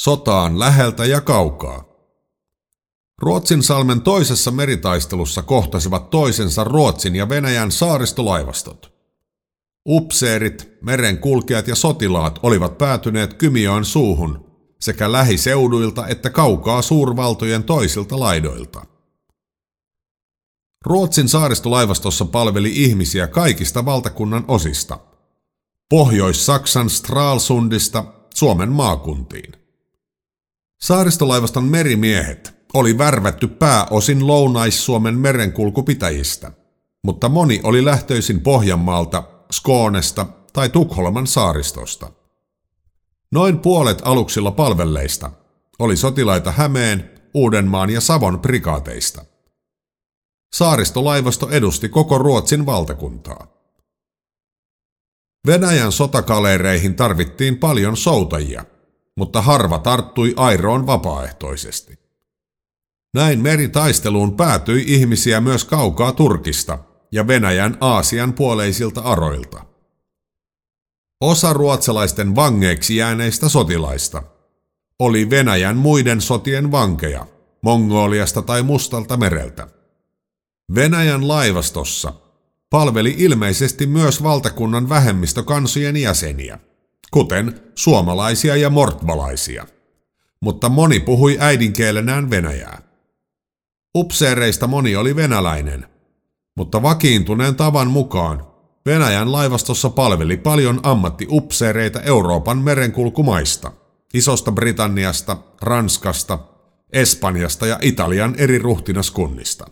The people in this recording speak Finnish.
Sotaan läheltä ja kaukaa. Ruotsin salmen toisessa meritaistelussa kohtasivat toisensa Ruotsin ja Venäjän saaristolaivastot. Upseerit, merenkulkijat ja sotilaat olivat päätyneet Kymijoen suuhun sekä lähiseuduilta että kaukaa suurvaltojen toisilta laidoilta. Ruotsin saaristolaivastossa palveli ihmisiä kaikista valtakunnan osista. Pohjois-Saksan Stralsundista Suomen maakuntiin. Saaristolaivaston merimiehet oli värvätty pääosin Lounais-Suomen merenkulkupitäjistä, mutta moni oli lähtöisin Pohjanmaalta, Skoonesta tai Tukholman saaristosta. Noin puolet aluksilla palvelleista oli sotilaita Hämeen, Uudenmaan ja Savon prikaateista. Saaristolaivasto edusti koko Ruotsin valtakuntaa. Venäjän sotakaleereihin tarvittiin paljon soutajia, mutta harva tarttui airoon vapaaehtoisesti. Näin meritaisteluun päätyi ihmisiä myös kaukaa Turkista ja Venäjän Aasian puoleisilta aroilta. Osa ruotsalaisten vangeiksi jääneistä sotilaista oli Venäjän muiden sotien vankeja, Mongoliasta tai Mustalta mereltä. Venäjän laivastossa palveli ilmeisesti myös valtakunnan vähemmistökansojen jäseniä, kuten suomalaisia ja mortvalaisia, mutta moni puhui äidinkielenään venäjää. Upseereista moni oli venäläinen, mutta vakiintuneen tavan mukaan Venäjän laivastossa palveli paljon ammattiupseereita Euroopan merenkulkumaista, Isosta Britanniasta, Ranskasta, Espanjasta ja Italian eri ruhtinaskunnista.